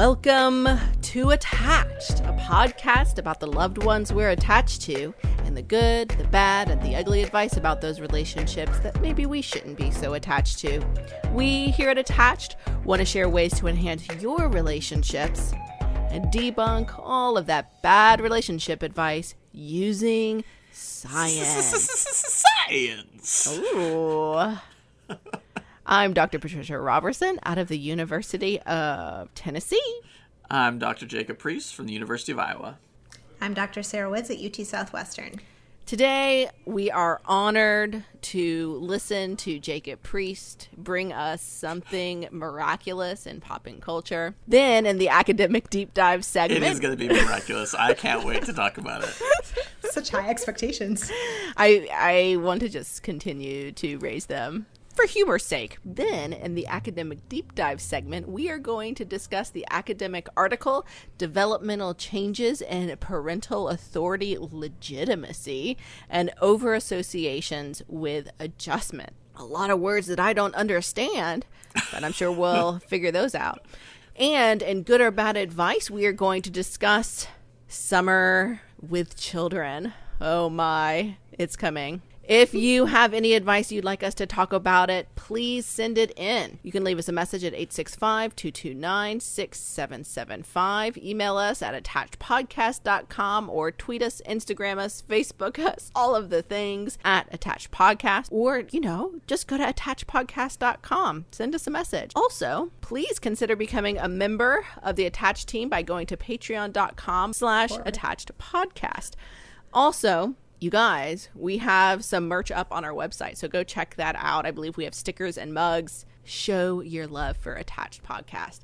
Welcome to Attached, a podcast about the loved ones we're attached to and the good, the bad, and the ugly advice about those relationships that maybe we shouldn't be so attached to. We here at Attached want to share ways to enhance your relationships and debunk all of that bad relationship advice using science. Science. Ooh. I'm Dr. Patricia Robertson out of the University of Tennessee. I'm Dr. Jacob Priest from the University of Iowa. I'm Dr. Sarah Woods at UT Southwestern. Today, we are honored to listen to Jacob Priest bring us something miraculous in pop and culture. Then, in the academic deep dive segment, It is going to be miraculous. I can't wait to talk about it. Such high expectations. I I want to just continue to raise them for humor's sake. Then, in the academic deep dive segment, we are going to discuss the academic article Developmental Changes in Parental Authority Legitimacy and Over Associations with Adjustment. A lot of words that I don't understand, but I'm sure we'll figure those out. And in good or bad advice, we are going to discuss summer with children. Oh my, it's coming. If you have any advice you'd like us to talk about it, please send it in. You can leave us a message at 865 229 6775. Email us at attachedpodcast.com or tweet us, Instagram us, Facebook us, all of the things at Attached Podcast. Or, you know, just go to attachedpodcast.com. Send us a message. Also, please consider becoming a member of the Attached team by going to patreon.com slash attached podcast. Also, you guys, we have some merch up on our website, so go check that out. I believe we have stickers and mugs. Show your love for Attached Podcast.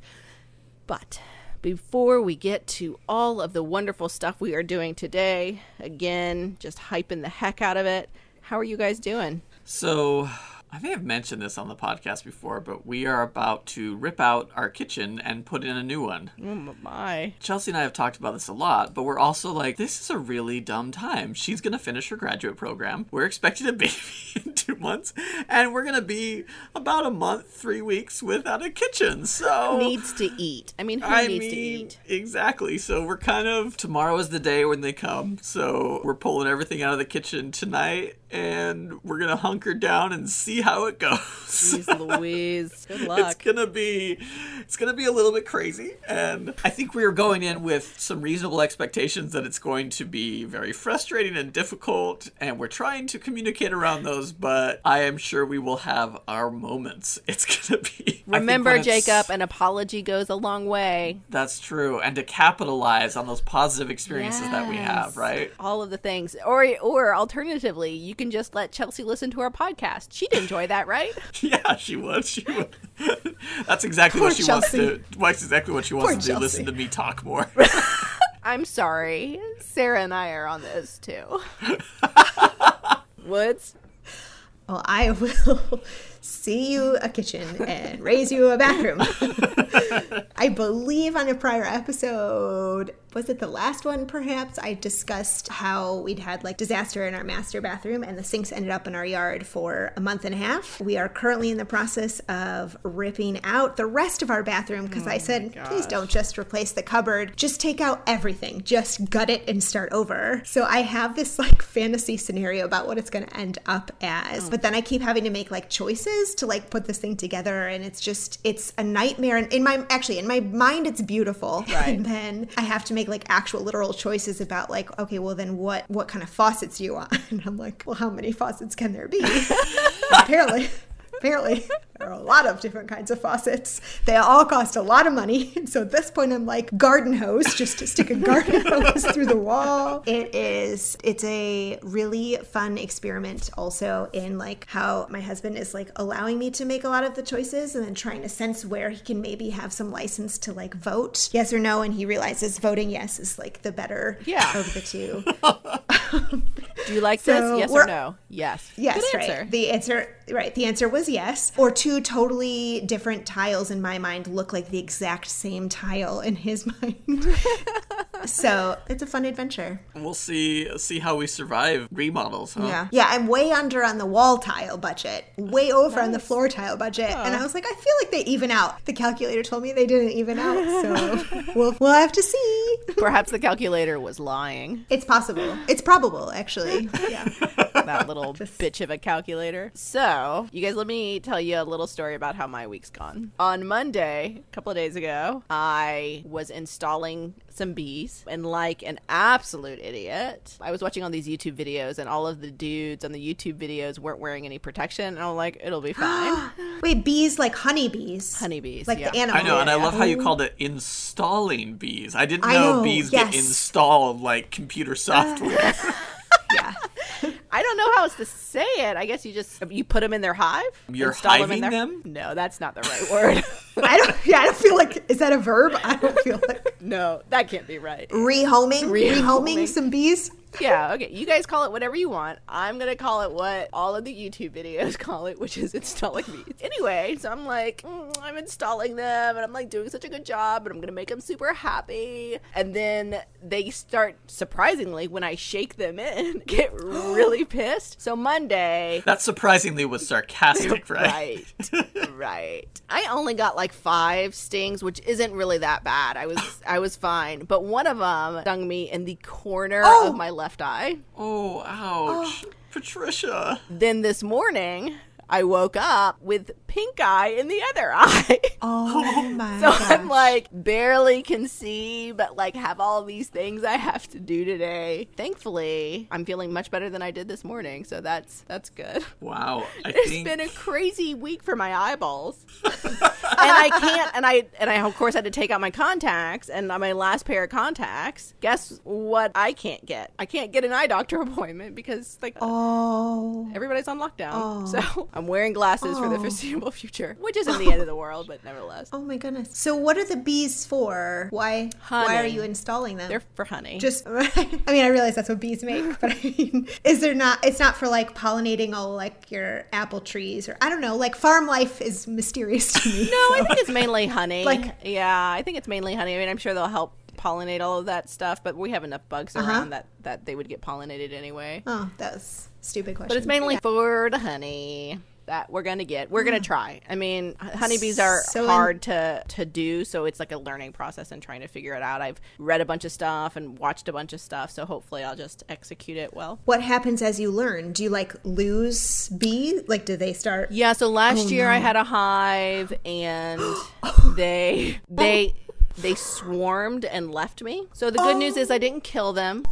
But before we get to all of the wonderful stuff we are doing today, again, just hyping the heck out of it, how are you guys doing? So, I may have mentioned this on the podcast before, but we are about to rip out our kitchen and put in a new one. Oh my. Chelsea and I have talked about this a lot, but we're also like, this is a really dumb time. She's going to finish her graduate program. We're expecting a baby in two months, and we're going to be about a month, three weeks without a kitchen. So, Needs to eat. I mean, who I needs mean, to eat? exactly. So we're kind of tomorrow is the day when they come. So we're pulling everything out of the kitchen tonight, and we're gonna hunker down and see how it goes. Jeez Louise. Good luck. It's gonna be, it's gonna be a little bit crazy, and I think we are going in with some reasonable expectations that it's going to be very frustrating and difficult, and we're trying to communicate around those. But I am sure we will have our moments. It's gonna be. Remember, Jacob, an apology goes a long way. That's true, and to capitalize on those positive experiences that we have, right? All of the things, or or alternatively, you can just let Chelsea listen to our podcast. She'd enjoy that, right? Yeah, she would. She would. That's exactly Poor what she wants to. That's exactly what she wants Poor to do. Chelsea. Listen to me talk more. I'm sorry, Sarah and I are on this too. Woods, Well, I will see you a kitchen and raise you a bathroom. I believe on a prior episode, was it the last one perhaps? I discussed how we'd had like disaster in our master bathroom and the sinks ended up in our yard for a month and a half. We are currently in the process of ripping out the rest of our bathroom because I oh said, please don't just replace the cupboard, just take out everything, just gut it and start over. So I have this like fantasy scenario about what it's going to end up as. Hmm. But then I keep having to make like choices to like put this thing together and it's just it's a nightmare and in my actually in my mind it's beautiful. Right. And then I have to make like actual literal choices about like okay, well then what what kind of faucets do you want? And I'm like, well how many faucets can there be? apparently apparently there are a lot of different kinds of faucets. They all cost a lot of money. So at this point, I'm like garden hose, just to stick a garden hose through the wall. It is, it's a really fun experiment also in like how my husband is like allowing me to make a lot of the choices and then trying to sense where he can maybe have some license to like vote yes or no. And he realizes voting yes is like the better Yeah. of the two. Um, do you like So this? Yes or no? Yes. Yes, right. The answer, right. The answer was yes. Or two totally different tiles in my mind look like the exact same tile in his mind. so it's a fun adventure. We'll see see how we survive remodels, huh? Yeah. Yeah, I'm way under on the wall tile budget, way over on the floor tile budget. And I was like, I feel like they even out. The calculator told me they didn't even out. So we'll, we'll have to see. Perhaps the calculator was lying. It's possible. It's probable, actually. Yeah. That little bitch of a calculator. So, you guys, let me tell you a little story about how my week's gone. On Monday, a couple of days ago, I was installing some bees and like an absolute idiot i was watching all these youtube videos and all of the dudes on the youtube videos weren't wearing any protection and i'm like it'll be fine Wait, bees like honeybees. honeybees Like yeah. the animal. I know, and I love how you called it installing bees. I didn't I know, know, bees yes. get installed like computer software. Yeah. I don't know how else to say it. I guess you just you put them in their hive. You're install 'em in hiving there- them? No, that's not the right word. I don't. Yeah, I don't feel like. Is that a verb? I don't feel like no, that can't be right. rehoming. Rehoming. Rehoming some bees. Yeah, okay. You guys call it whatever you want. I'm gonna call it what all of the YouTube videos call it, which is installing bees. Anyway, so I'm like, mm, I'm installing them, and I'm like doing such a good job, and I'm gonna make them super happy. And then they start surprisingly when I shake them in, get really pissed. So Monday, that surprisingly was sarcastic, right? right right i only got like five stings which isn't really that bad i was i was fine but one of them stung me in the corner Oh! of my left eye Oh, ouch. Ah. Patricia. then this morning i woke up with pink eye in the other eye Oh my so gosh. i'm like barely can see but like have all these things i have to do today thankfully i'm feeling much better than i did this morning so that's that's good Wow. I It's think been a crazy week for my eyeballs. and I can't and I and I of course had to take out my contacts and my last pair of contacts, guess what I can't get? I can't get an eye doctor appointment because like uh, Oh. everybody's on lockdown. Oh. So I'm wearing glasses for the Oh. foreseeable future, which isn't the end of the world, but nevertheless. Oh my goodness. So what are the bees for? Why why are you installing them? They're for honey. just I mean I realize that's what bees make, but I mean is there not it's not for like pollinating all like your apple trees or I don't know, like farm life is mysterious to me. No, I think it's mainly honey. Like- yeah, I think it's mainly honey. I mean, I'm sure they'll help pollinate all of that stuff, but we have enough bugs Uh-huh. around that that they would get pollinated anyway. Oh, that was a stupid question. But it's mainly for the honey that we're gonna get. We're gonna mm. try. I mean, honeybees are So hard to to do, so it's like a learning process and trying to figure it out. I've read a bunch of stuff and watched a bunch of stuff, so hopefully I'll just execute it well. what happens as you learn? Do you like lose bee? Like do they start Yeah, so last Oh, year I had a hive and they they they swarmed and left me. So the good news is I didn't kill them.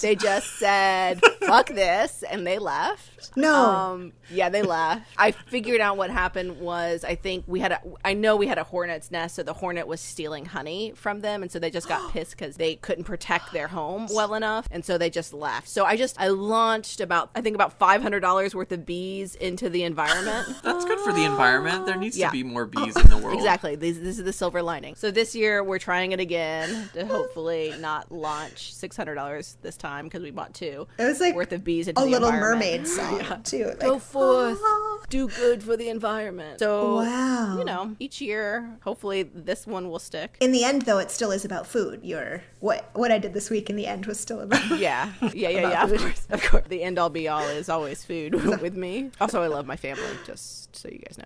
They just said fuck this and they left. No. Um yeah, they left. I figured out what happened was I think we had a I know we had a hornet's nest so the hornet was stealing honey from them and so they just got pissed cuz they couldn't protect their home well enough and so they just left. So I just I launched about I think about $500 worth of bees into the environment. that's good for the environment. There needs Yeah. to be more bees in the world. Exactly. This, this is the silver lining. So this year we're trying it again to hopefully not launch six hundred dollars this time because we bought two. It was like worth of bees into a the Little. Mermaid song too. Like, Go forth, "Ah." do good for the environment. So Wow. you know, each year, hopefully this one will stick. In the end, though, it still is about food. Your what what I did this week in the end was still about. Yeah, yeah, yeah, yeah. Of course, of course. The end all be all is always food with me. Also, I love my family. Just so you guys know.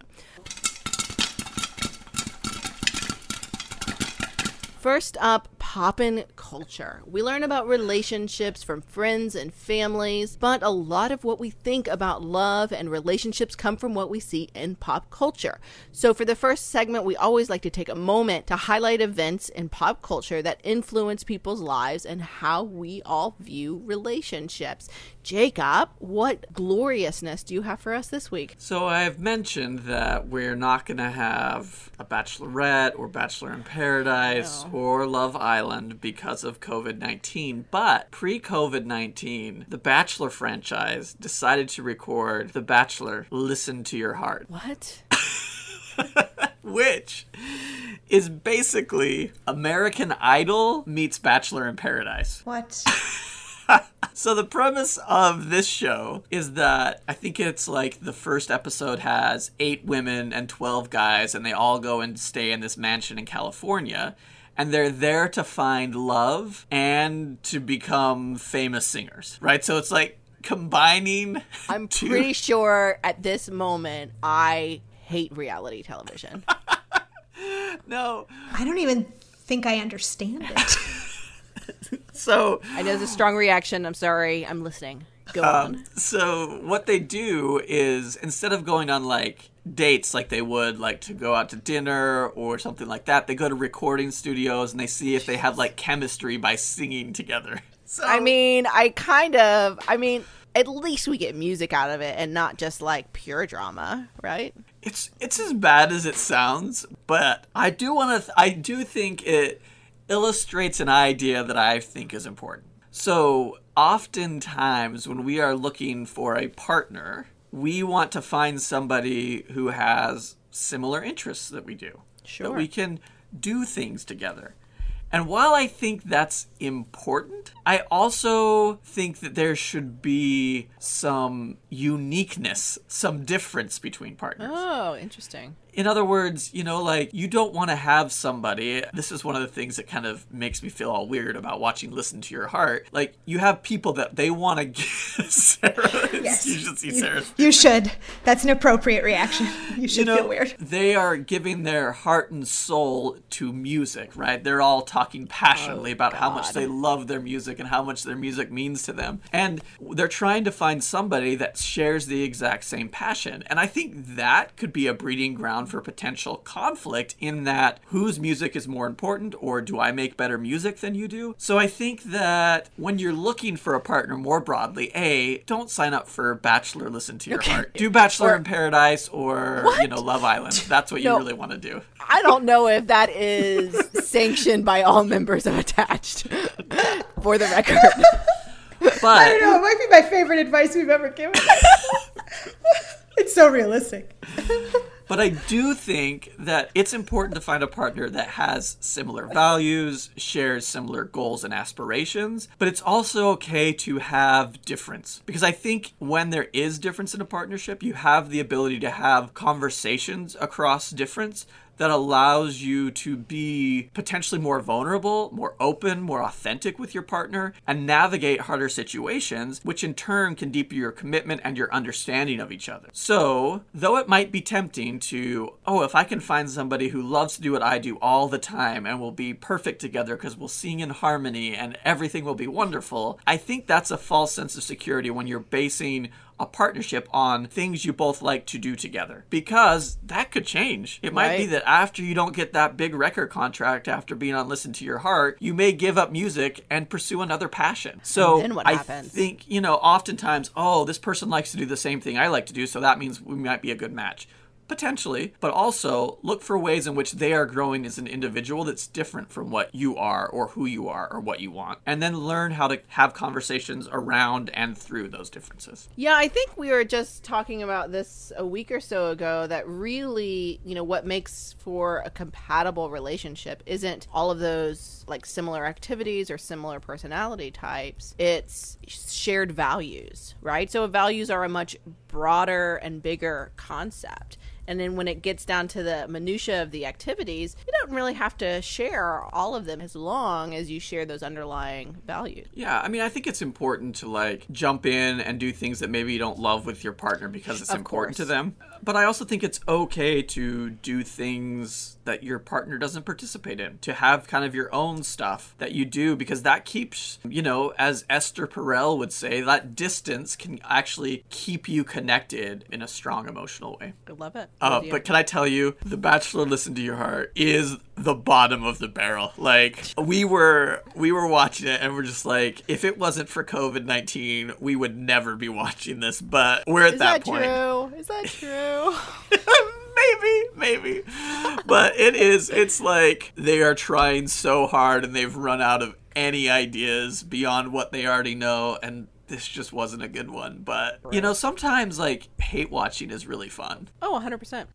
First up, poppin' culture. We learn about relationships from friends and families, but a lot of what we think about love and relationships come from what we see in pop culture. So, for the first segment, we always like to take a moment to highlight events in pop culture that influence people's lives and how we all view relationships. Jacob, what gloriousness do you have for us this week? So I've mentioned that we're not going to have a Bachelorette or Bachelor in Paradise or Love Island because of COVID 19. But pre COVID 19, the Bachelor franchise decided to record The Bachelor Listen to Your Heart, What? which is basically American Idol meets Bachelor in Paradise. What? So the premise of this show is that I think it's like the first episode has eight women and 12 guys, and they all go and stay in this mansion in California. and they're there to find love and to become famous singers, right? So it's like combining. I'm two- pretty sure at this moment I hate reality television. no. I don't even think I understand it. So I know it's a strong reaction. I'm sorry. I'm listening. Go Um, on. so what they do is instead of going on like dates like they would like to go out to dinner or something like that, they go to recording studios and they see if they have like chemistry by singing together. So I mean, I kind of. I mean, at least we get music out of it and not just like pure drama, right? it's it's as bad as it sounds, but I do want to th- I do think it illustrates an idea that I think is important. So, oftentimes when we are looking for a partner, we want to find somebody who has similar interests that we do. Sure. That we can do things together. And while I think that's important, I also think that there should be some uniqueness, some difference between partners. Oh, interesting. In other words, you know, like you don't want to have somebody. This is one of the things that kind of makes me feel all weird about watching Listen to Your Heart. Like you have people that they want to get Sarah. Yes. You should see Sarah's You should. That's an appropriate reaction. You should you know, feel weird. They are giving their heart and soul to music, right? They're all talking passionately oh, about how much they love their music and how much their music means to them. And they're trying to find somebody that shares the exact same passion. And I think that could be a breeding ground for potential conflict in that whose music is more important or do I make better music than you do? So I think that when you're looking for a partner more broadly, A, don't sign up for Bachelor Listen to Your Heart. Do Bachelor Or- in Paradise or, you know, Love Island. That's what you really want to do. I don't know if that is sanctioned by all members of Attached. For the record. But I don't know. It might be my favorite advice we've ever given. it's so realistic. But I do think that it's important to find a partner that has similar values, shares similar goals and aspirations, but it's also okay to have difference. Because I think when there is difference in a partnership, you have the ability to have conversations across difference that allows you to be potentially more vulnerable, more open, more authentic with your partner, and navigate harder situations, which in turn can deepen your commitment and your understanding of each other. So, though it might be tempting to, oh, if I can find somebody who loves to do what I do all the time and we'll be perfect together because we'll sing in harmony and everything will be wonderful, I think that's a false sense of security when you're basing a partnership on things you both like to do together because that could change. It might be that after you don't get that big record contract after being on Listen to Your Heart, you may give up music and pursue another passion. So And then what I happens? think, you know, oftentimes, oh, this person likes to do the same thing I like to do, so that means we might be a good match. Potentially, but also look for ways in which they are growing as an individual that's different from what you are or who you are or what you want. And then learn how to have conversations around and through those differences. Yeah, I think we were just talking about this a week or so ago that really, you know, what makes for a compatible relationship isn't all of those like similar activities or similar personality types. It's shared values, right? So values are a much broader and bigger concept. And then when it gets down to the minutia of the activities, you don't really have to share all of them as long as you share those underlying values. Yeah, I mean, I think it's important to like jump in and do things that maybe you don't love with your partner because it's Of important to them. But I also think it's okay to do things that your partner doesn't participate in, to have kind of your own stuff that you do because that keeps, you know, as Esther Perel would say, that distance can actually keep you connected in a strong emotional way. I love it. Uh, but can I tell you, The Bachelor Listen to Your Heart is the bottom of the barrel. Like we were we were watching it and we're just like, if it wasn't for COVID nineteen, we would never be watching this. But we're at that point. Is that, that, point. true? Is that true? maybe, maybe. But it is it's like they are trying so hard and they've run out of any ideas beyond what they already know and this just wasn't a good one. But you know, sometimes like hate watching is really fun. oh, 100%.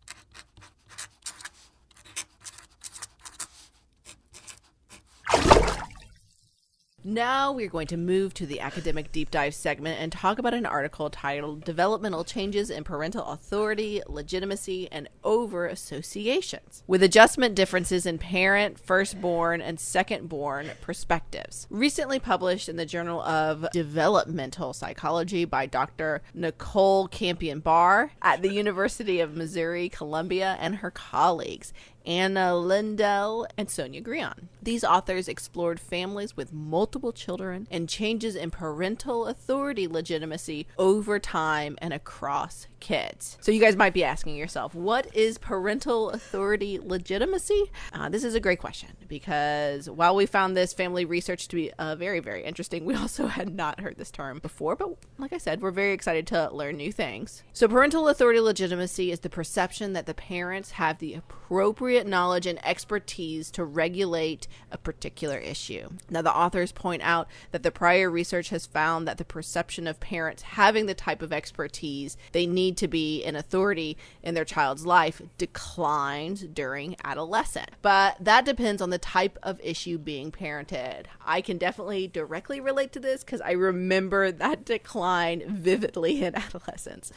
Now we're going to move to the academic deep dive segment and talk about an article titled Developmental Changes in Parental Authority, Legitimacy, and Over Associations, with adjustment differences in parent, firstborn, and secondborn perspectives. Recently published in the Journal of Developmental Psychology by Dr. Nicole Campione-Barr at the University of Missouri Columbia and her colleagues. Anna Lindell, and Sonia Giron. These authors explored families with multiple children and changes in parental authority legitimacy over time and across kids. So, you guys might be asking yourself, what is parental authority legitimacy? Uh, this is a great question because while we found this family research to be uh, very, very interesting, we also had not heard this term before. But like I said, we're very excited to learn new things. So, parental authority legitimacy is the perception that the parents have the appropriate knowledge and expertise to regulate a particular issue. Now, the authors point out that the prior research has found that the perception of parents having the type of expertise they need to be an authority in their child's life declines during adolescence. But that depends on the type of issue being parented. I can definitely directly relate to this because I remember that decline vividly in adolescence.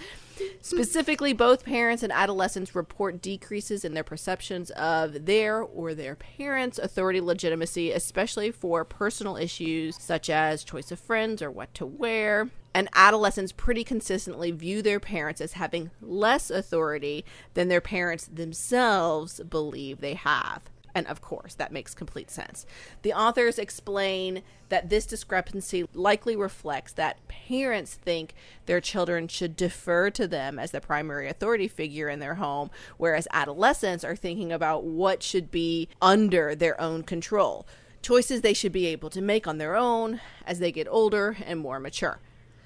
Specifically, both parents and adolescents report decreases in their perceptions of their or their parents' authority legitimacy, especially for personal issues such as choice of friends or what to wear. And adolescents pretty consistently view their parents as having less authority than their parents themselves believe they have. And of course, that makes complete sense. The authors explain that this discrepancy likely reflects that parents think their children should defer to them as the primary authority figure in their home, whereas adolescents are thinking about what should be under their own control. Choices they should be able to make on their own as they get older and more mature.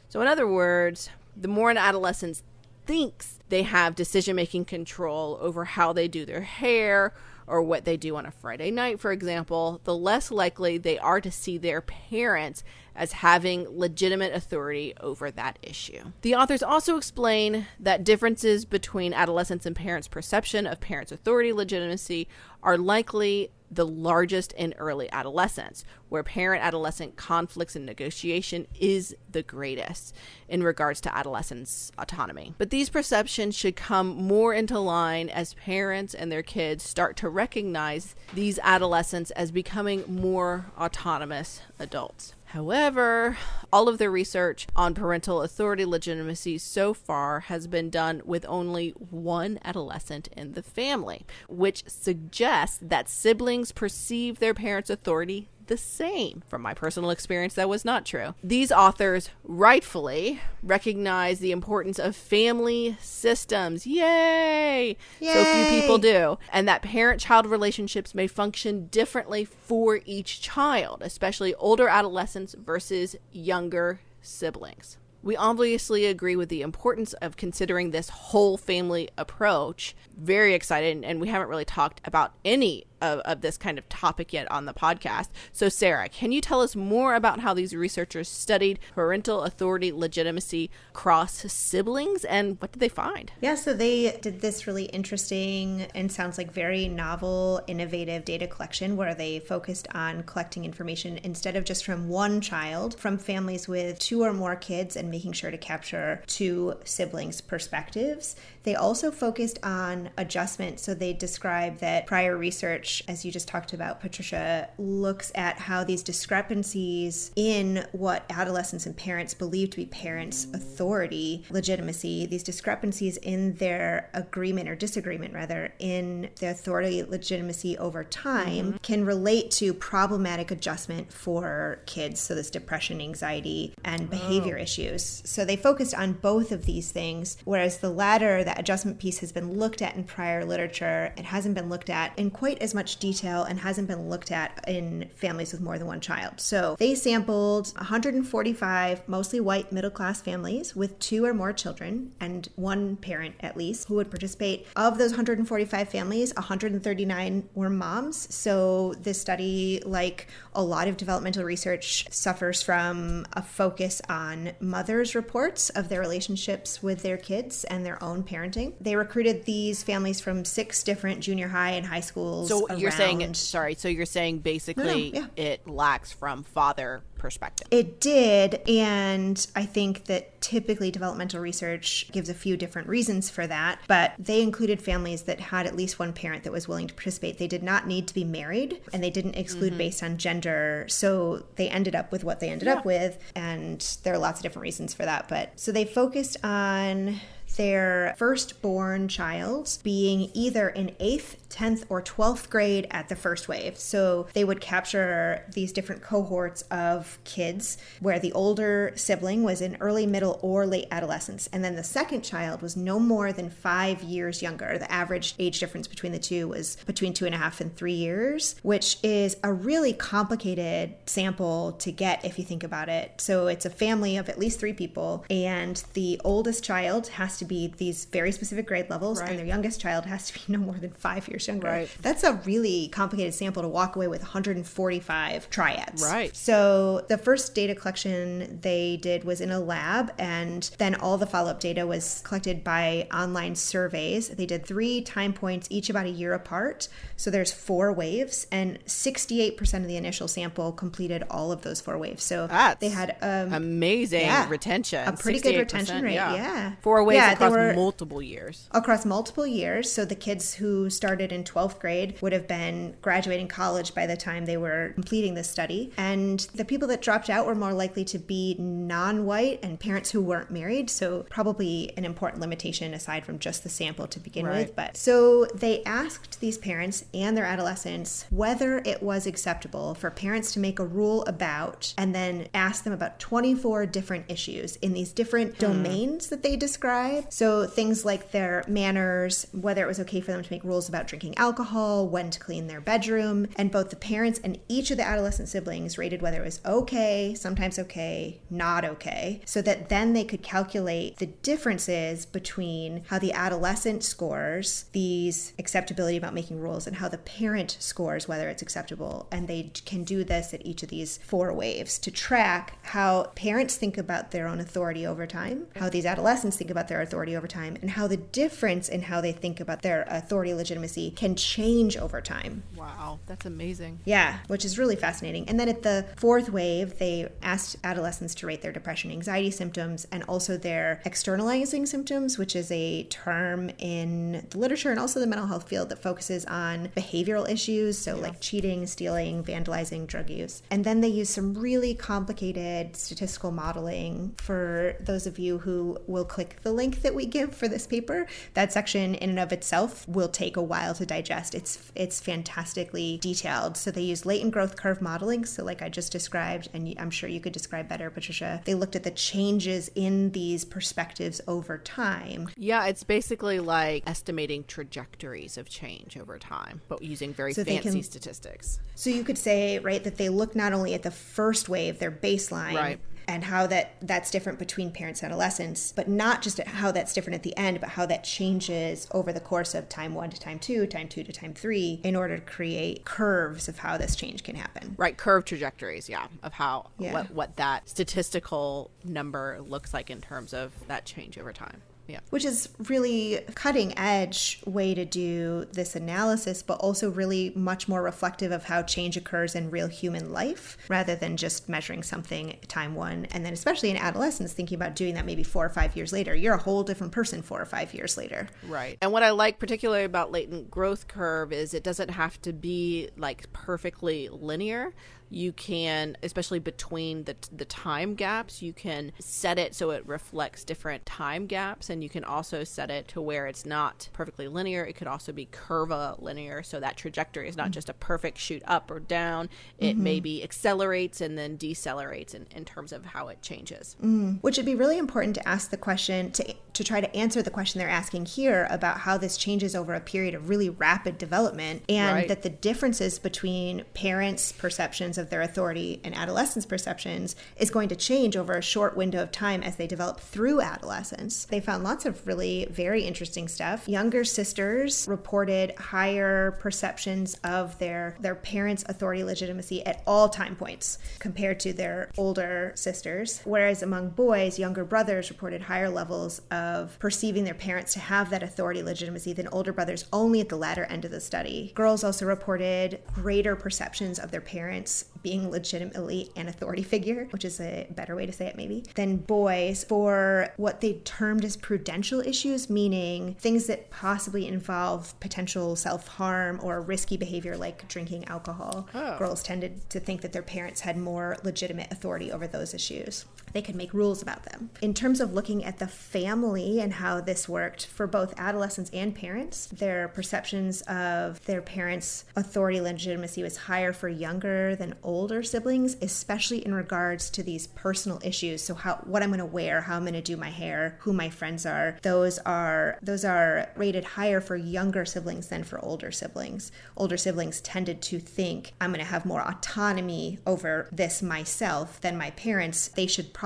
So, in other words, the more an adolescent thinks they have decision making control over how they do their hair or what they do on a Friday night, for example, the less likely they are to see their parents as having legitimate authority over that issue. The authors also explain that differences between adolescents and parents' perception of parents' authority legitimacy are likely the largest in early adolescence, where parent adolescent conflicts and negotiation is the greatest in regards to adolescents' autonomy. But these perceptions should come more into line as parents and their kids start to recognize these adolescents as becoming more autonomous adults. However, all of the research on parental authority legitimacy so far has been done with only one adolescent in the family, which suggests that siblings perceive their parents' authority the same. From my personal experience, that was not true. These authors rightfully recognize the importance of family systems. Yay! Yay! So few people do. And that parent child relationships may function differently for each child, especially older adolescents versus younger siblings. We obviously agree with the importance of considering this whole family approach. Very excited, and we haven't really talked about any of, of this kind of topic yet on the podcast. So, Sarah, can you tell us more about how these researchers studied parental authority legitimacy across siblings and what did they find? Yeah, so they did this really interesting and sounds like very novel, innovative data collection where they focused on collecting information instead of just from one child, from families with two or more kids and making sure to capture two siblings' perspectives. They also focused on adjustment. So they described that prior research, as you just talked about, Patricia, looks at how these discrepancies in what adolescents and parents believe to be parents' authority, legitimacy, these discrepancies in their agreement or disagreement, rather, in their authority, legitimacy over time mm-hmm. can relate to problematic adjustment for kids. So this depression, anxiety, and behavior oh. issues. So they focused on both of these things, whereas the latter, that adjustment piece, has been looked at in prior literature. It hasn't been looked at in quite as much detail and hasn't been looked at in families with more than one child. So they sampled 145 mostly white middle class families with two or more children and one parent at least who would participate. Of those 145 families, 139 were moms. So this study, like a lot of developmental research, suffers from a focus on mothers' reports of their relationships with their kids and their own parenting. They recruited these families from six different junior high and high schools. So around. you're saying, sorry, so you're saying basically no, no, yeah. it lacks from father perspective. It did, and I think that typically developmental research gives a few different reasons for that, but they included families that had at least one parent that was willing to participate. They did not need to be married, and they didn't exclude mm-hmm. based on gender, so they ended up with what they ended yeah. up with, and there are lots of different reasons for that, but so they focused on their firstborn child being either in eighth, 10th, or 12th grade at the first wave. So they would capture these different cohorts of kids where the older sibling was in early, middle, or late adolescence. And then the second child was no more than five years younger. The average age difference between the two was between two and a half and three years, which is a really complicated sample to get if you think about it. So it's a family of at least three people, and the oldest child has to to be these very specific grade levels, right. and their youngest child has to be no more than five years younger. Right. That's a really complicated sample to walk away with 145 triads. Right. So the first data collection they did was in a lab, and then all the follow up data was collected by online surveys. They did three time points, each about a year apart. So there's four waves, and 68% of the initial sample completed all of those four waves. So That's they had um, amazing yeah, retention, a pretty good retention rate. Yeah, yeah. four waves yeah, across were, multiple years. Across multiple years. So the kids who started in 12th grade would have been graduating college by the time they were completing this study. And the people that dropped out were more likely to be non white and parents who weren't married. So probably an important limitation aside from just the sample to begin right. with. But so they asked these parents and their adolescents whether it was acceptable for parents to make a rule about and then ask them about 24 different issues in these different mm. domains that they describe so things like their manners, whether it was okay for them to make rules about drinking alcohol, when to clean their bedroom, and both the parents and each of the adolescent siblings rated whether it was okay, sometimes okay, not okay, so that then they could calculate the differences between how the adolescent scores these acceptability about making rules and how the parent scores whether it's acceptable. And they can do this at each of these four waves to track how parents think about their own authority over time, how these adolescents think about their authority over time and how the difference in how they think about their authority legitimacy can change over time. Wow, that's amazing. Yeah, which is really fascinating. And then at the fourth wave, they asked adolescents to rate their depression anxiety symptoms and also their externalizing symptoms, which is a term in the literature and also the mental health field that focuses on behavioral issues, so yeah. like cheating, stealing, vandalizing, drug use. And then they use some really complicated statistical modeling for those of you who will click the link that we give for this paper, that section in and of itself will take a while to digest. It's it's fantastically detailed. So they use latent growth curve modeling. So like I just described, and I'm sure you could describe better, Patricia. They looked at the changes in these perspectives over time. Yeah, it's basically like estimating trajectories of change over time, but using very so fancy can, statistics. So you could say, right, that they look not only at the first wave, their baseline, right and how that that's different between parents and adolescents but not just how that's different at the end but how that changes over the course of time 1 to time 2 time 2 to time 3 in order to create curves of how this change can happen right curve trajectories yeah of how yeah. what what that statistical number looks like in terms of that change over time yeah. Which is really cutting edge way to do this analysis, but also really much more reflective of how change occurs in real human life rather than just measuring something time one. And then, especially in adolescence, thinking about doing that maybe four or five years later. You're a whole different person four or five years later. Right. And what I like particularly about latent growth curve is it doesn't have to be like perfectly linear you can especially between the, the time gaps you can set it so it reflects different time gaps and you can also set it to where it's not perfectly linear it could also be curvilinear so that trajectory is not mm-hmm. just a perfect shoot up or down it mm-hmm. maybe accelerates and then decelerates in, in terms of how it changes mm. which would be really important to ask the question to, to try to answer the question they're asking here about how this changes over a period of really rapid development and right. that the differences between parents perceptions of of their authority and adolescence perceptions is going to change over a short window of time as they develop through adolescence. They found lots of really very interesting stuff. Younger sisters reported higher perceptions of their their parents' authority legitimacy at all time points compared to their older sisters, whereas among boys, younger brothers reported higher levels of perceiving their parents to have that authority legitimacy than older brothers only at the latter end of the study. Girls also reported greater perceptions of their parents being legitimately an authority figure, which is a better way to say it maybe, than boys for what they termed as prudential issues, meaning things that possibly involve potential self harm or risky behavior like drinking alcohol. Oh. Girls tended to think that their parents had more legitimate authority over those issues. They could make rules about them. In terms of looking at the family and how this worked for both adolescents and parents, their perceptions of their parents' authority legitimacy was higher for younger than older siblings, especially in regards to these personal issues. So how what I'm going to wear, how I'm going to do my hair, who my friends are. Those are those are rated higher for younger siblings than for older siblings. Older siblings tended to think I'm going to have more autonomy over this myself than my parents. They should probably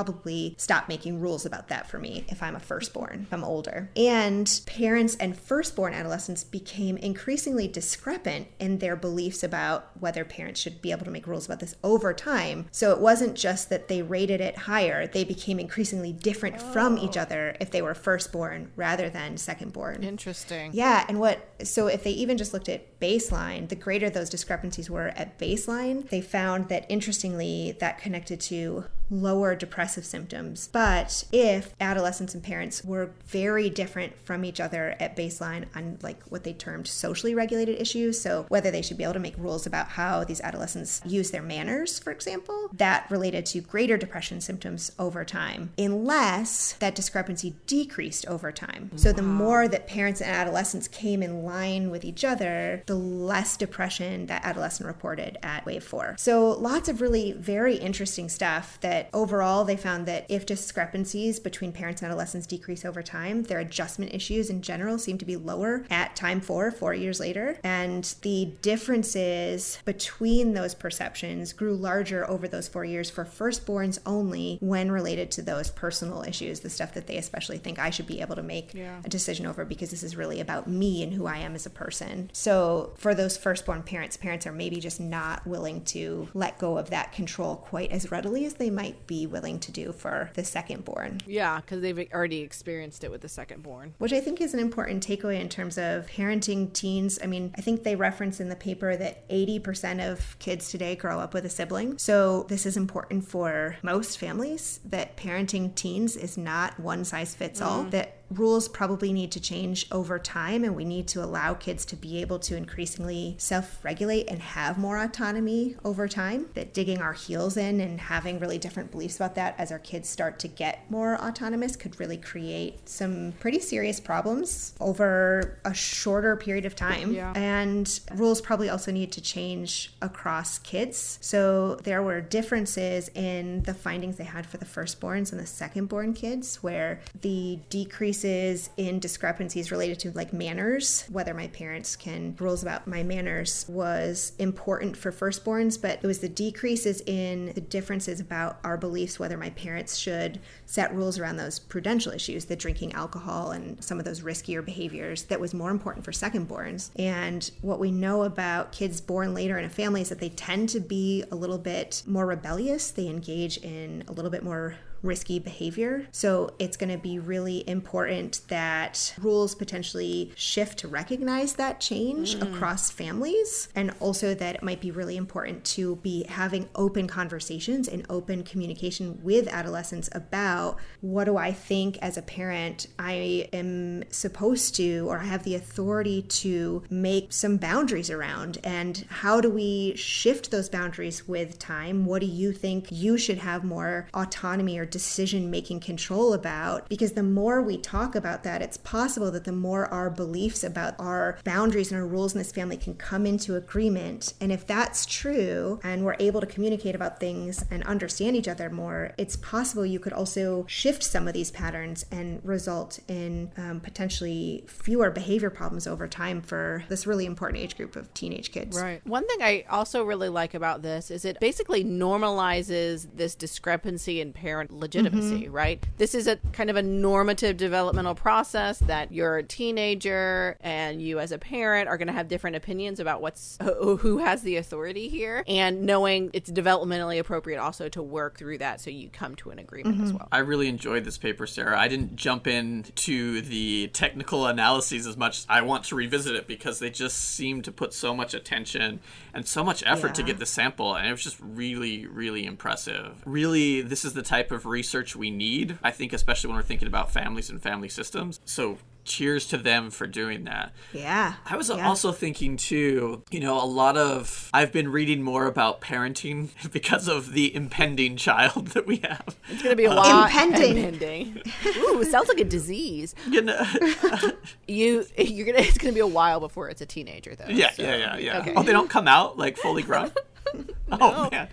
stop making rules about that for me if I'm a firstborn, if I'm older. And parents and firstborn adolescents became increasingly discrepant in their beliefs about whether parents should be able to make rules about this over time. So it wasn't just that they rated it higher, they became increasingly different from each oh. other if they were firstborn rather than secondborn. Interesting. Yeah, and what so if they even just looked at baseline, the greater those discrepancies were at baseline, they found that interestingly that connected to lower depressive symptoms. But if adolescents and parents were very different from each other at baseline on like what they termed socially regulated issues, so whether they should be able to make rules about how these adolescents use their manners, for example, that related to greater depression symptoms over time, unless that discrepancy decreased over time. So the more that parents and adolescents came in line with each other, the less depression that adolescent reported at wave four. So lots of really very interesting stuff that overall they found that if discrepancies between parents and adolescents decrease over time, their adjustment issues in general seem to be lower at time four, four years later. And the differences between those perceptions grew larger over those four years for firstborns only when related to those personal issues, the stuff that they especially think I should be able to make Yeah. a decision over because this is really about me and who I am as a person. So for those firstborn parents, parents are maybe just not willing to let go of that control quite as readily as they might be willing to do for the second born. Yeah, because they've already experienced it with the second born. Which I think is an important takeaway in terms of parenting teens. I mean, I think they reference in the paper that 80% of kids today grow up with a sibling. So this is important for most families that parenting teens is not one size fits all, mm-hmm. that rules probably need to change over time and we need to allow kids to be able to increasingly self-regulate and have more autonomy over time that digging our heels in and having really different beliefs about that as our kids start to get more autonomous could really create some pretty serious problems over a shorter period of time Yeah. and rules probably also need to change across kids so there were differences in the findings they had for the firstborns and the secondborn kids where the decreases in discrepancies related to like manners. Whether my parents can rules about my manners was important for firstborns but it was the decreases in the differences about our beliefs whether my parents should set rules around those prudential issues the drinking alcohol and some of those riskier behaviors that was more important for secondborns. And what we know about kids born later in a family is that they tend to be a little bit more rebellious. They engage in a little bit more risky behavior. So it's going to be really important that rules potentially shift to recognize that change mm. across families. And also that it might be really important to be having open conversations and open communication with adolescents about what do I think as a parent I am supposed to or I have the authority to make some boundaries around and how do we shift those boundaries with time? What do you think you should have more autonomy or decision making control about? Because the more we talk about that, it's possible that the more our beliefs about our boundaries and our rules in this family can come into agreement. And if that's true and we're able to communicate about things and understand each other more, it's possible you could also shift some of these patterns and result in um, potentially fewer behavior problems over time for this really important age group of teenage kids. Right. One thing I also really like about this is it basically normalizes this discrepancy in parent legitimacy, mm-hmm. right? This is a kind of a normative developmental process that you're a teenager and you as a parent are going to have different opinions about what's who has the authority here and knowing it's developmentally appropriate also to work through that so you come to an agreement as mm-hmm. well. I really enjoyed this paper, Sarah. I didn't jump into the technical analyses as much. I want to revisit it because they just seem to put so much attention and so much effort to get the sample, and it was just really, really impressive. Really, this is the type of research we need, I think, especially when we're thinking about families and family systems. So, cheers to them for doing that. Yeah. I was Yeah. also thinking too, you know, a lot of I've been reading more about parenting because of the impending child that we have. It's going to be a uh, while. Impending. Impending. Ooh, sounds like a disease. You know, You, you're gonna. It's gonna be a while before it's a teenager, though. yeah, so- yeah, yeah, yeah. Okay. Oh, they don't come out like fully grown. Oh man.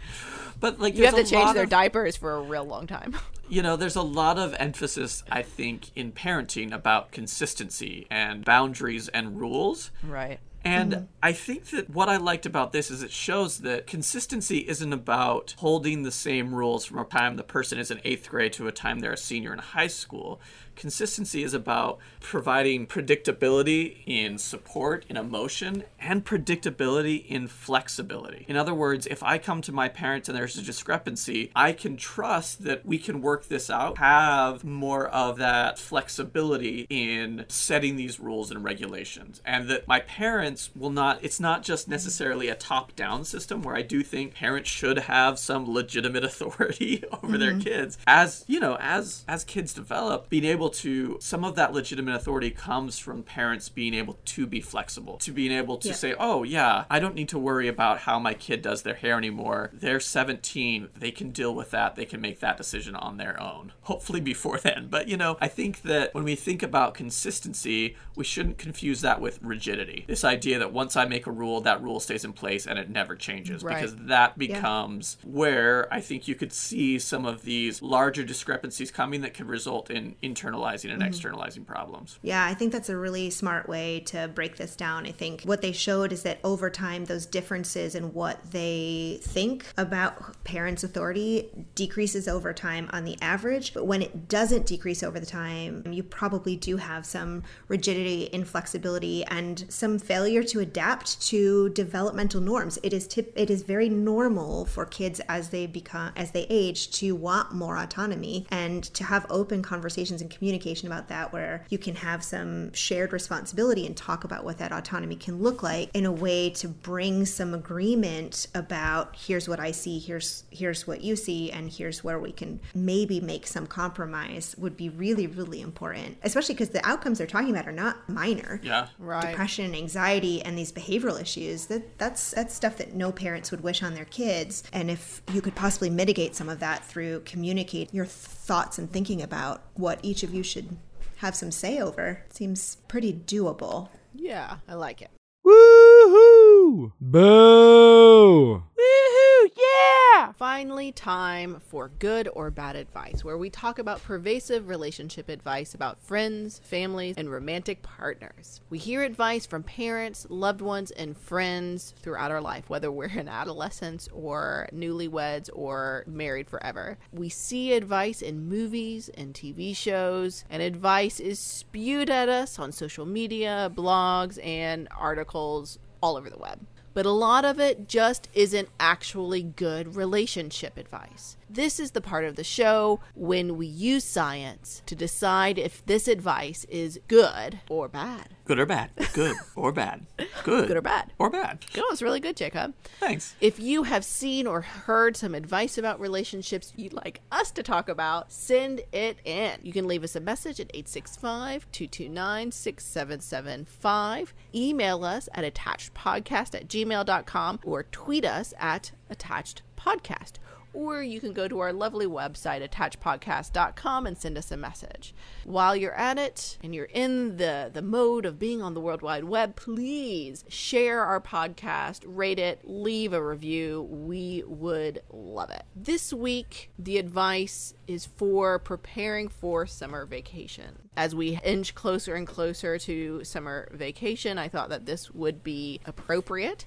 But like, you have to change their of- diapers for a real long time. you know, there's a lot of emphasis, I think, in parenting about consistency and boundaries and rules. right. And mm. I think that what I liked about this is it shows that consistency isn't about holding the same rules from a time the person is in eighth grade to a time they're a senior in high school. Consistency is about providing predictability in support, in emotion, and predictability in flexibility. In other words, if I come to my parents and there's a discrepancy, I can trust that we can work this out, have more of that flexibility in setting these rules and regulations, and that my parents will not, it's not just necessarily a top down system where I do think parents should have some legitimate authority over their mm-hmm. kids. As, you know, as, as kids develop, being able to, some of that legitimate authority comes from parents being able to be flexible, to being able to Yeah. say, oh, yeah, I don't need to worry about how my kid does their hair anymore. They're 17. They can deal with that. They can make that decision on their own. Hopefully before then. But, you know, I think that when we think about consistency, we shouldn't confuse that with rigidity. This idea that once I make a rule, that rule stays in place and it never changes. Right. Because that becomes where I think you could see some of these larger discrepancies coming that could result in internalizing and mm-hmm. externalizing problems. Yeah, I think that's a really smart way to break this down. I think what they showed is that over time, those differences in what they think about parents' authority decreases over time on the average. But when it doesn't decrease over the time, you probably do have some rigidity, inflexibility, and some failure to adapt to developmental norms. It is tip- it is very normal for kids as they become as they age to want more autonomy and to have open conversations and communication about that where you can have some shared responsibility and talk about what that autonomy can look like in a way to bring some agreement about here's what I see, here's here's what you see and here's where we can maybe make some compromise would be really really important. Especially cuz the outcomes they're talking about are not minor Yeah. Right. depression, anxiety, and these behavioral issues. That that's that's stuff that no parents would wish on their kids. And if you could possibly mitigate some of that through communicate your thoughts and thinking about what each of you should have some say over, seems pretty doable. Yeah, I like it. Woohoo! Boo! Woohoo! Yeah! Finally, time for good or bad advice, where we talk about pervasive relationship advice about friends, families, and romantic partners. We hear advice from parents, loved ones, and friends throughout our life, whether we're in adolescence or newlyweds or married forever. We see advice in movies and TV shows, and advice is spewed at us on social media, blogs, and articles all over the web but a lot of it just isn't actually good relationship advice. This is the part of the show when we use science to decide if this advice is good or bad. Good or bad? Good or bad? Good. Good or bad? Or bad. Oh, it's really good, Jacob. Thanks. If you have seen or heard some advice about relationships you'd like us to talk about, send it in. You can leave us a message at 865 229 6775. Email us at attachedpodcast at gmail.com or tweet us at attachedpodcast. Or you can go to our lovely website, attachedpodcast.com, and send us a message. While you're at it and you're in the, the mode of being on the World Wide Web, please share our podcast, rate it, leave a review. We would love it. This week, the advice is for preparing for summer vacation. As we inch closer and closer to summer vacation, I thought that this would be appropriate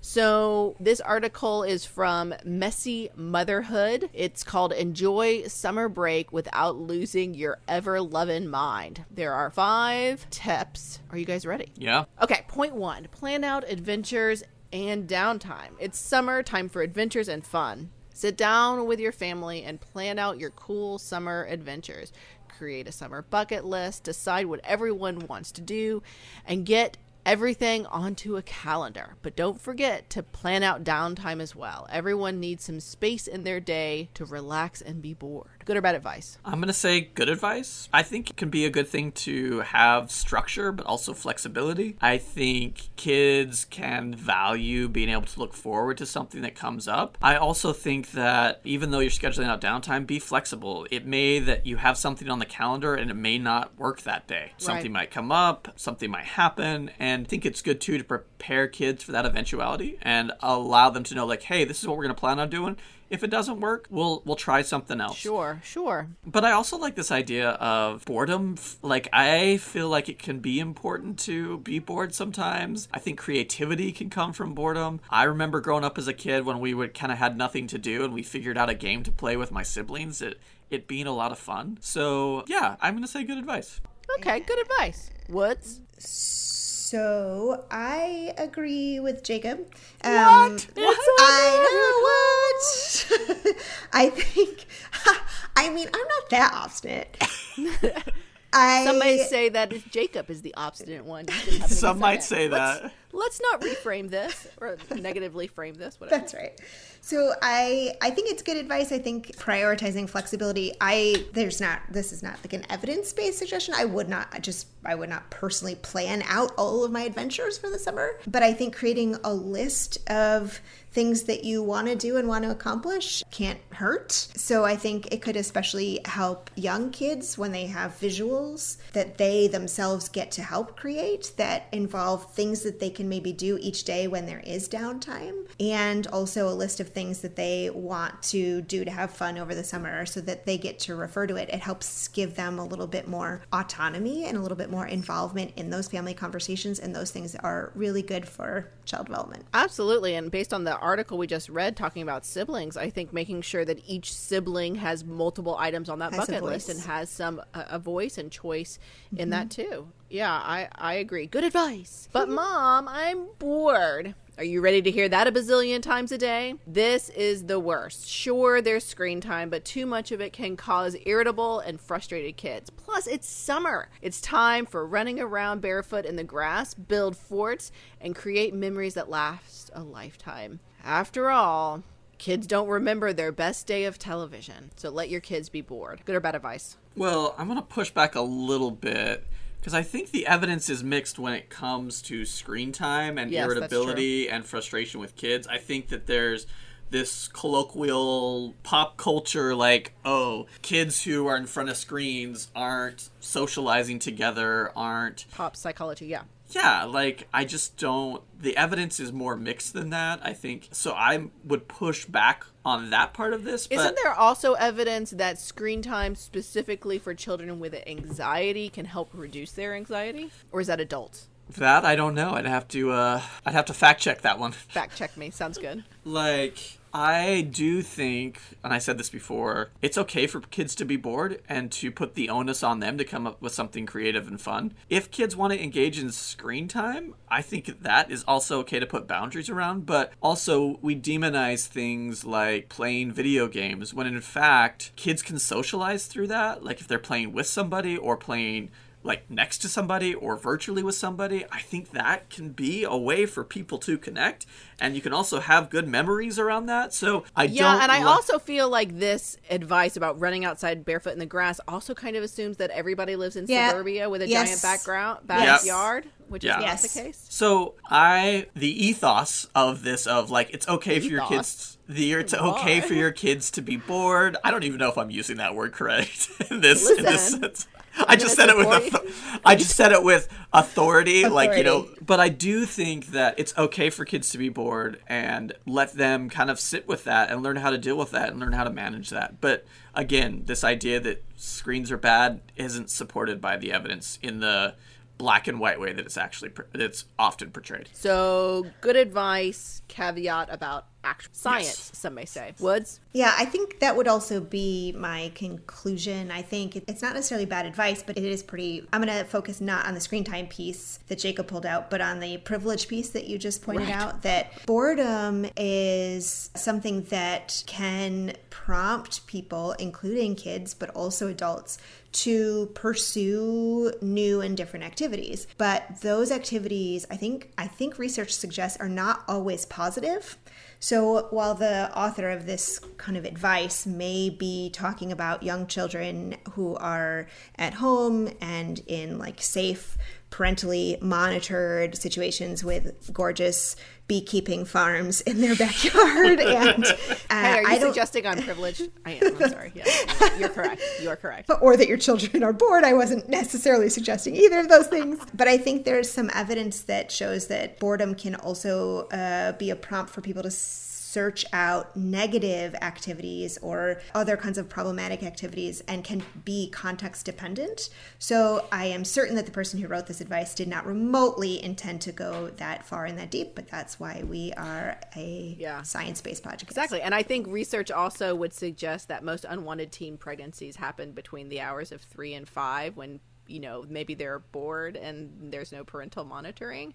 So, this article is from Messy Motherhood. It's called Enjoy Summer Break Without Losing Your Ever Loving Mind. There are five tips. Are you guys ready? Yeah. Okay, point one plan out adventures and downtime. It's summer, time for adventures and fun. Sit down with your family and plan out your cool summer adventures. Create a summer bucket list, decide what everyone wants to do, and get everything onto a calendar. But don't forget to plan out downtime as well. Everyone needs some space in their day to relax and be bored. Good or bad advice? I'm going to say good advice. I think it can be a good thing to have structure, but also flexibility. I think kids can value being able to look forward to something that comes up. I also think that even though you're scheduling out downtime, be flexible. It may that you have something on the calendar and it may not work that day. Something might come up, something might happen, and I think it's good too to prepare kids for that eventuality and allow them to know like, hey, this is what we're going to plan on doing if it doesn't work, we'll we'll try something else. Sure, sure. But I also like this idea of boredom. Like I feel like it can be important to be bored sometimes. I think creativity can come from boredom. I remember growing up as a kid when we would kind of had nothing to do and we figured out a game to play with my siblings. It it being a lot of fun. So yeah, I'm gonna say good advice. Okay, good advice. Woods. So I agree with Jacob. Um, What? I know what. I think. I mean, I'm not that obstinate. I Some may say that Jacob is the obstinate one. You can have it in a Some might second. say Let's- that. Let's not reframe this or negatively frame this. Whatever. That's right. So I I think it's good advice. I think prioritizing flexibility. I there's not this is not like an evidence based suggestion. I would not I just I would not personally plan out all of my adventures for the summer. But I think creating a list of things that you want to do and want to accomplish can't hurt. So I think it could especially help young kids when they have visuals that they themselves get to help create that involve things that they can maybe do each day when there is downtime and also a list of things that they want to do to have fun over the summer so that they get to refer to it. It helps give them a little bit more autonomy and a little bit more involvement in those family conversations and those things are really good for child development. Absolutely. And based on the article we just read talking about siblings, I think making sure that each sibling has multiple items on that Has bucket list and has some a, a voice and choice in that mm-hmm. too. Yeah, I I agree. Good advice. But mm-hmm. mom, I'm bored. Are you ready to hear that a bazillion times a day? This is the worst. Sure, there's screen time, but too much of it can cause irritable and frustrated kids. Plus, it's summer. It's time for running around barefoot in the grass, build forts, and create memories that last a lifetime. After all, kids don't remember their best day of television, so let your kids be bored. Good or bad advice? Well, I'm going to push back a little bit because I think the evidence is mixed when it comes to screen time and Yes, irritability and frustration with kids. I think that there's this colloquial pop culture like, oh, kids who are in front of screens aren't socializing together, aren't Pop psychology, yeah. yeah, like I just don't. The evidence is more mixed than that. I think so. I would push back on that part of this. Isn't there also evidence that screen time specifically for children with anxiety can help reduce their anxiety? Or is that adults? that I don't know. I'd have to. uh I'd have to fact check that one. Fact check me. Sounds good. Like I do think, and I said this before, it's okay for kids to be bored and to put the onus on them to come up with something creative and fun. If kids want to engage in screen time, I think that is also okay to put boundaries around, but also we demonize things like playing video games when in fact kids can socialize through that, like if they're playing with somebody or playing like next to somebody or virtually with somebody, I think that can be a way for people to connect. And you can also have good memories around that. So I Yeah, don't. and I lo- also feel like this advice about running outside barefoot in the grass also kind of assumes that everybody lives in Yeah. suburbia with a Yes. giant background Yes. backyard, which Yeah. is not the case. So I the ethos of this of like it's okay for your kids the it's okay for your kids to be bored. I don't even know if I'm using that word correct in this in this sense. I just said it with author- I just said it with authority, like you know. But I do think that it's okay for kids to be bored and let them kind of sit with that and learn how to deal with that and learn how to manage that. But again, this idea that screens are bad isn't supported by the evidence in the black and white way that it's actually that it's often portrayed. So, good advice, caveat about actual science, Yes. some may say. Woods? Yeah, I think that would also be my conclusion. I think it's not necessarily bad advice, but it is pretty. I'm going to focus not on the screen time piece that Jacob pulled out, but on the privilege piece that you just pointed out. That boredom is something that can prompt people, including kids, but also adults, to pursue new and different activities. But those activities, I think, I think research suggests are not always positive. So while the author of this kind of advice may be talking about young children who are at home and in like safe, parentally monitored situations with gorgeous beekeeping farms in their backyard, and uh, Hey, are you suggesting I'm privileged? I am. I'm sorry. Yeah, you're correct. You are correct. or that your children are bored. I wasn't necessarily suggesting either of those things. But I think there's some evidence that shows that boredom can also uh, be a prompt for people to search out negative activities or other kinds of problematic activities and can be context dependent. So I am certain that the person who wrote this advice did not remotely intend to go that far and that deep, but that's why we are a Yeah. science based podcast. Exactly. And I think research also would suggest that most unwanted teen pregnancies happen between the hours of three and five when, you know, maybe they're bored and there's no parental monitoring.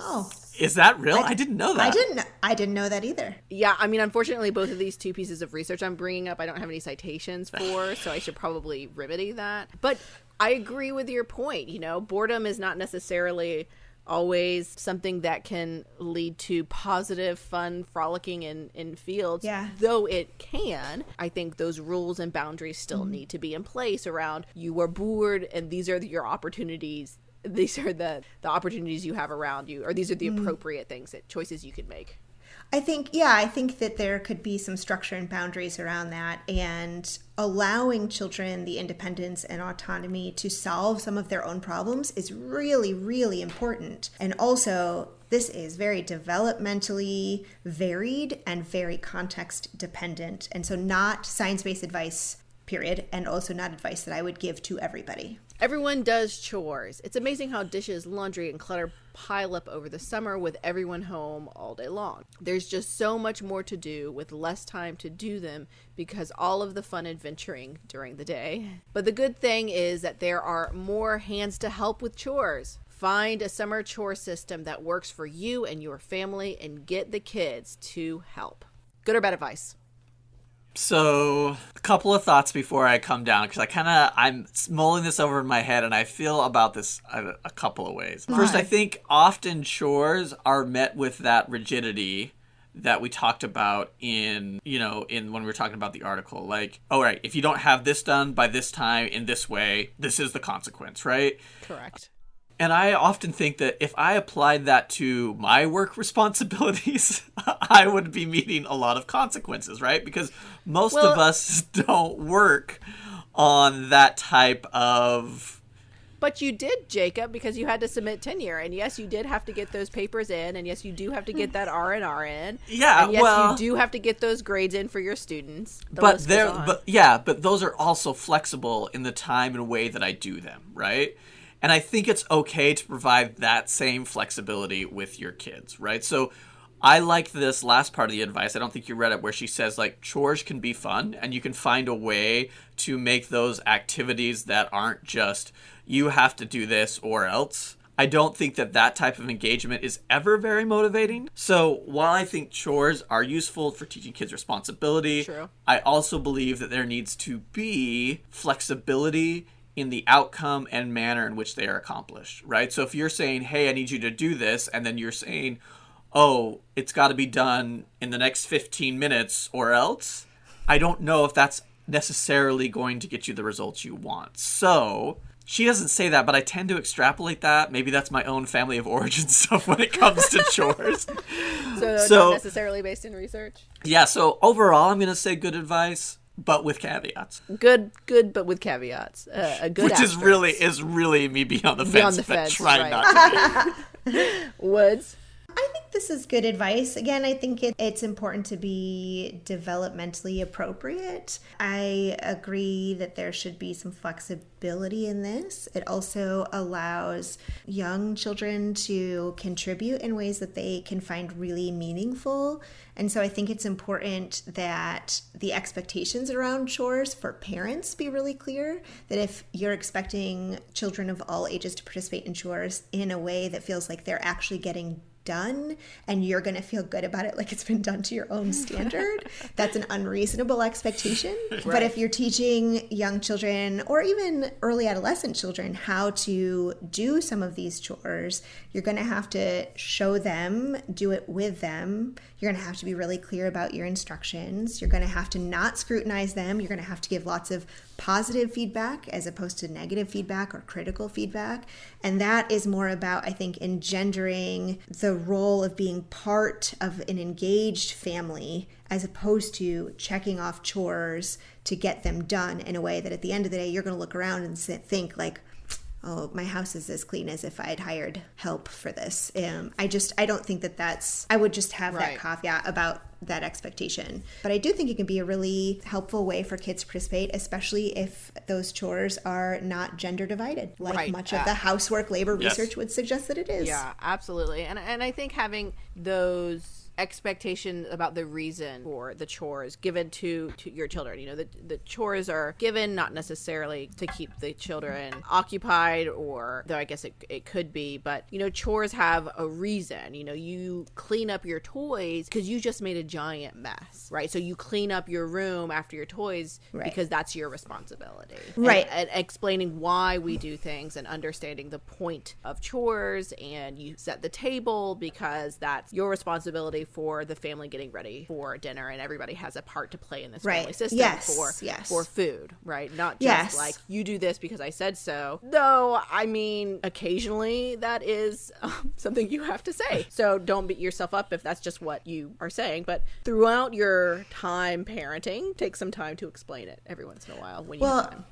Oh, Is that real? I, didn't know that. I didn't. I didn't know that either. Yeah, I mean, unfortunately, both of these two pieces of research I'm bringing up, I don't have any citations for, so I should probably remedy that. But I agree with your point. You know, boredom is not necessarily always something that can lead to positive, fun, frolicking in, in fields. Yeah. Though it can, I think those rules and boundaries still mm-hmm. need to be in place around you are bored and these are your opportunities. These are the, the opportunities you have around you, or these are the mm. appropriate things that choices you can make. I think, yeah, I think that there could be some structure and boundaries around that, and allowing children the independence and autonomy to solve some of their own problems is really, really important. And also, this is very developmentally varied and very context dependent. And so, not science based advice, period, and also not advice that I would give to everybody. Everyone does chores. It's amazing how dishes, laundry, and clutter pile up over the summer with everyone home all day long. There's just so much more to do with less time to do them because all of the fun adventuring during the day. But the good thing is that there are more hands to help with chores. Find a summer chore system that works for you and your family and get the kids to help. Good or bad advice? So, a couple of thoughts before I come down because I kind of I'm mulling this over in my head and I feel about this a, a couple of ways. First, I think often chores are met with that rigidity that we talked about in you know in when we were talking about the article like all right if you don't have this done by this time in this way this is the consequence right Correct. And I often think that if I applied that to my work responsibilities, I would be meeting a lot of consequences, right? Because most Well- of us don't work on that type of. But you did, Jacob, because you had to submit tenure, and yes, you did have to get those papers in, and yes, you do have to get that R and R in. Yeah, and yes, well- you do have to get those grades in for your students. The but list goes they're on. but yeah, but those are also flexible in the time and way that I do them, right? And I think it's okay to provide that same flexibility with your kids, right? So I like this last part of the advice. I don't think you read it where she says like chores can be fun and you can find a way to make those activities that aren't just you have to do this or else. I don't think that that type of engagement is ever very motivating. So while I think chores are useful for teaching kids responsibility, True. I also believe that there needs to be flexibility in the outcome and manner in which they are accomplished, right? So if you're saying, hey, I need you to do this, and then you're saying, oh, it's got to be done in the next 15 minutes or else, I don't know if that's necessarily going to get you the results you want. So. She doesn't say that, but I tend to extrapolate that. Maybe that's my own family of origin stuff when it comes to chores. so, so- not necessarily based in research. Yeah, so overall, I'm going to say good advice, but with caveats. Good, good, but with caveats. Uh, a good which is really is really me beyond the fence, Beyond the but fence, trying right. not to. Woods. I think this is good advice. Again, I think it, it's important to be developmentally appropriate. I agree that there should be some flexibility in this. It also allows young children to contribute in ways that they can find really meaningful. And so I think it's important that the expectations around chores for parents be really clear. That if you're expecting children of all ages to participate in chores in a way that feels like they're actually getting done and you're going to feel good about it like it's been done to your own standard that's an unreasonable expectation right. but if you're teaching young children or even early adolescent children how to do some of these chores you're going to have to show them do it with them you're going to have to be really clear about your instructions you're going to have to not scrutinize them you're going to have to give lots of positive feedback as opposed to negative feedback or critical feedback. And that is more about, I think, engendering the role of being part of an engaged family as opposed to checking off chores to get them done in a way that at the end of the day, you're going to look around and think, like, oh, my house is as clean as if I had hired help for this. Um, I just, I don't think that that's, I would just have right. that caveat about that expectation. But I do think it can be a really helpful way for kids to participate, especially if those chores are not gender divided, like right. much of the housework labor yes. research would suggest that it is. Yeah, absolutely. And and I think having those expectation about the reason for the chores given to, to your children. You know, the, the chores are given not necessarily to keep the children occupied, or though I guess it, it could be, but you know, chores have a reason. You know, you clean up your toys because you just made a giant mess, right? So you clean up your room after your toys right. because that's your responsibility, right? And, and explaining why we do things and understanding the point of chores, and you set the table because that's your responsibility for the family getting ready for dinner and everybody has a part to play in this right. family system yes. for yes. for food, right? Not just yes. like you do this because I said so. Though I mean occasionally that is um, something you have to say. So don't beat yourself up if that's just what you are saying, but throughout your time parenting, take some time to explain it every once in a while when you well, have time.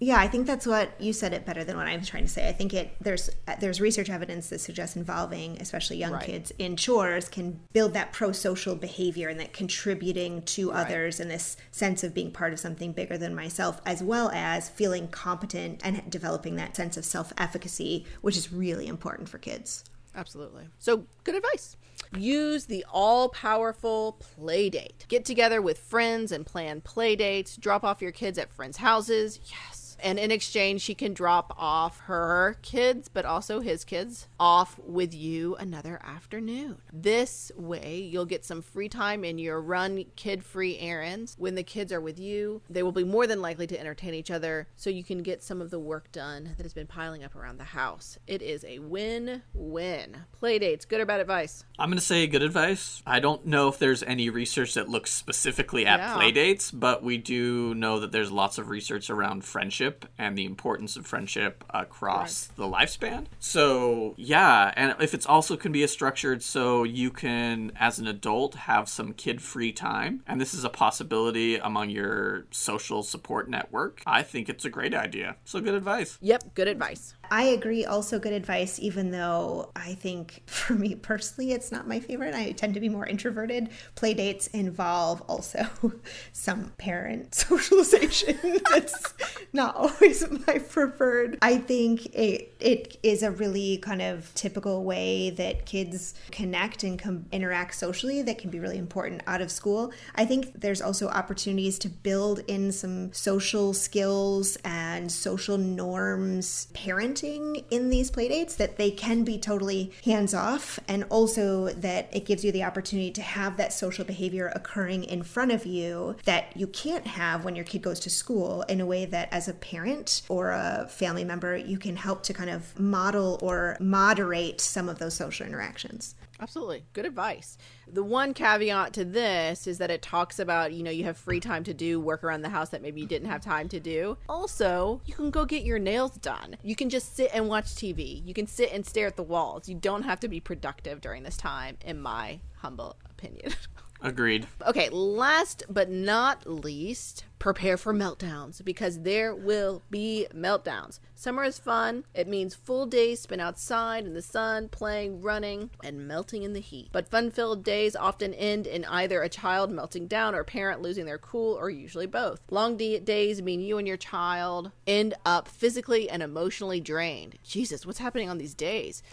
Yeah, I think that's what you said it better than what I was trying to say. I think it there's there's research evidence that suggests involving especially young right. kids in chores can build that pro-social behavior and that contributing to right. others and this sense of being part of something bigger than myself as well as feeling competent and developing that sense of self-efficacy, which is really important for kids. Absolutely. So, good advice. Use the all powerful play date. Get together with friends and plan play dates. Drop off your kids at friends' houses. Yes and in exchange, she can drop off her kids, but also his kids, off with you another afternoon. This way, you'll get some free time in your run kid free errands. When the kids are with you, they will be more than likely to entertain each other, so you can get some of the work done that has been piling up around the house. It is a win win. Play dates, good or bad advice? I'm going to say good advice. I don't know if there's any research that looks specifically at yeah. play dates, but we do know that there's lots of research around friendship friendship and the importance of friendship across right. the lifespan. So, yeah, and if it's also can be a structured so you can as an adult have some kid-free time and this is a possibility among your social support network, I think it's a great idea. So good advice. Yep, good advice. I agree. Also, good advice, even though I think for me personally, it's not my favorite. I tend to be more introverted. Play dates involve also some parent socialization. That's not always my preferred. I think it, it is a really kind of typical way that kids connect and com- interact socially that can be really important out of school. I think there's also opportunities to build in some social skills and social norms, parent parenting in these playdates that they can be totally hands off and also that it gives you the opportunity to have that social behavior occurring in front of you that you can't have when your kid goes to school in a way that as a parent or a family member you can help to kind of model or moderate some of those social interactions. Absolutely. Good advice. The one caveat to this is that it talks about, you know, you have free time to do work around the house that maybe you didn't have time to do. Also, you can go get your nails done. You can just sit and watch TV. You can sit and stare at the walls. You don't have to be productive during this time, in my humble opinion. Agreed. Okay, last but not least, prepare for meltdowns because there will be meltdowns. Summer is fun. It means full days spent outside in the sun, playing, running, and melting in the heat. But fun filled days often end in either a child melting down or a parent losing their cool, or usually both. Long d- days mean you and your child end up physically and emotionally drained. Jesus, what's happening on these days?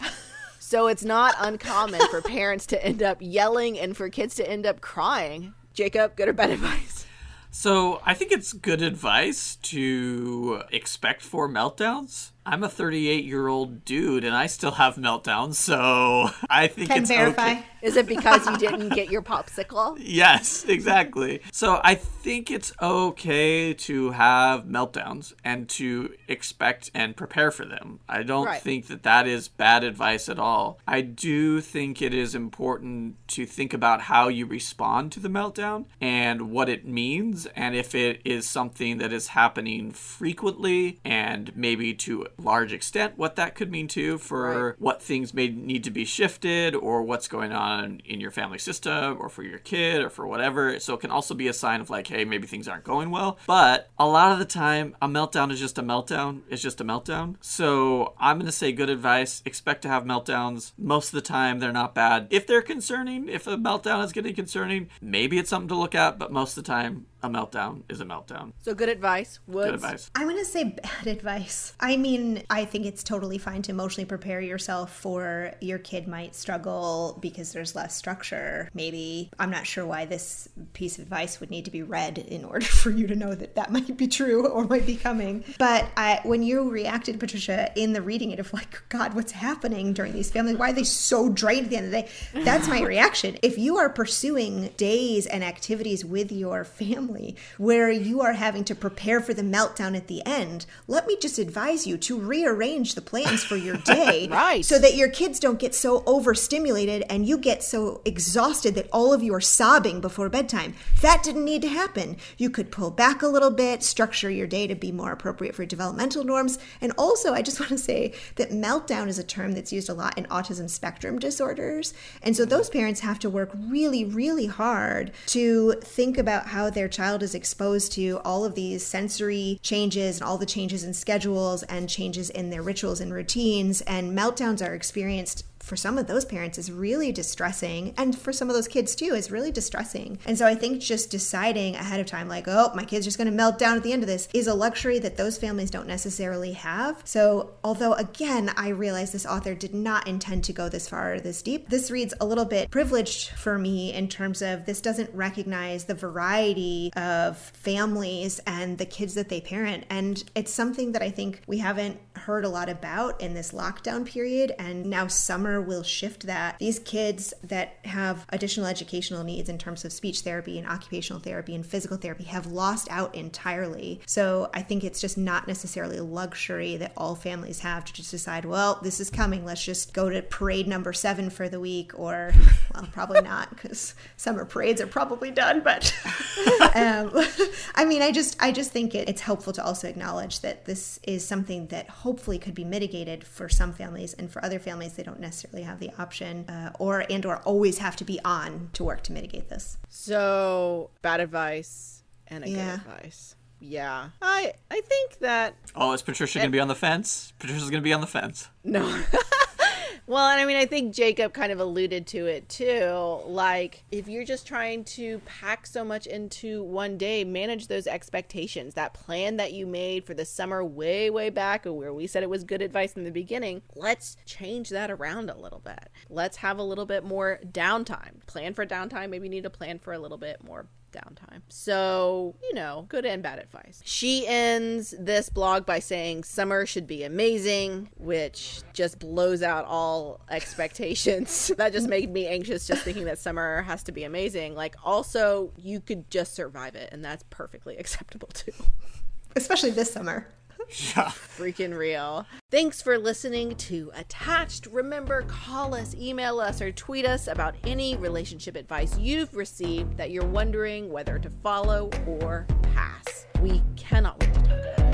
So it's not uncommon for parents to end up yelling and for kids to end up crying. Jacob, good or bad advice? So I think it's good advice to expect for meltdowns. I'm a 38 year old dude and I still have meltdowns, so I think Can it's verify. okay. Is it because you didn't get your popsicle? Yes, exactly. So I think it's okay to have meltdowns and to expect and prepare for them. I don't Right. think that that is bad advice at all. I do think it is important to think about how you respond to the meltdown and what it means and if it is something that is happening frequently and maybe to a large extent what that could mean too for Right. what things may need to be shifted or what's going on in your family system or for your kid or for whatever. So it can also be a sign of like, hey, maybe things aren't going well. But a lot of the time, a meltdown is just a meltdown. It's just a meltdown. So I'm going to say good advice. Expect to have meltdowns. Most of the time, they're not bad. If they're concerning, if a meltdown is getting concerning, maybe it's something to look at. But most of the time, a meltdown is a meltdown. So good advice. Woods. Good advice. I'm going to say bad advice. I mean, I think it's totally fine to emotionally prepare yourself for your kid might struggle because there's less structure. Maybe, I'm not sure why this piece of advice would need to be read in order for you to know that that might be true or might be coming. But I, when you reacted, Patricia, in the reading it of like, God, what's happening during these families? Why are they so drained at the end of the day? That's my reaction. If you are pursuing days and activities with your family where you are having to prepare for the meltdown at the end, let me just advise you to rearrange the plans for your day Right. so that your kids don't get so overstimulated and you get so exhausted that all of you are sobbing before bedtime. That didn't need to happen. You could pull back a little bit, structure your day to be more appropriate for developmental norms. And also, I just want to say that meltdown is a term that's used a lot in autism spectrum disorders. And so those parents have to work really, really hard to think about how their child is exposed to all of these sensory changes and all the changes in schedules and changes in their rituals and routines. And meltdowns are experienced for some of those parents is really distressing and for some of those kids too is really distressing. And so i think just deciding ahead of time like oh my kid's just going to melt down at the end of this is a luxury that those families don't necessarily have. So although again i realize this author did not intend to go this far or this deep this reads a little bit privileged for me in terms of this doesn't recognize the variety of families and the kids that they parent. And it's something that i think we haven't heard a lot about in this lockdown period and now summer will shift that. These kids that have additional educational needs in terms of speech therapy and occupational therapy and physical therapy have lost out entirely. So i think it's just not necessarily a luxury that all families have to just decide well this is coming let's just go to parade number seven for the week or well probably not because summer parades are probably done but um, i mean i just i just think it, it's helpful to also acknowledge that this is something that hopefully could be mitigated for some families and for other families they don't necessarily have the option uh, or and or always have to be on to work to mitigate this So bad advice and a Yeah. good advice. Yeah. I I think that Oh, is Patricia going to be on the fence? Patricia's going to be on the fence. No. well, and I mean, I think Jacob kind of alluded to it too. Like, if you're just trying to pack so much into one day, manage those expectations. That plan that you made for the summer way, way back, where we said it was good advice in the beginning, let's change that around a little bit. Let's have a little bit more downtime. Plan for downtime. Maybe you need to plan for a little bit more downtime. So, you know, good and bad advice. She ends this blog by saying summer should be amazing, which just blows out all expectations. that just made me anxious just thinking that summer has to be amazing. Like, also, you could just survive it, and that's perfectly acceptable too. especially this summer Yeah. Freaking real. Thanks for listening to Attached. Remember, call us, email us, or tweet us about any relationship advice you've received that you're wondering whether to follow or pass. We cannot wait to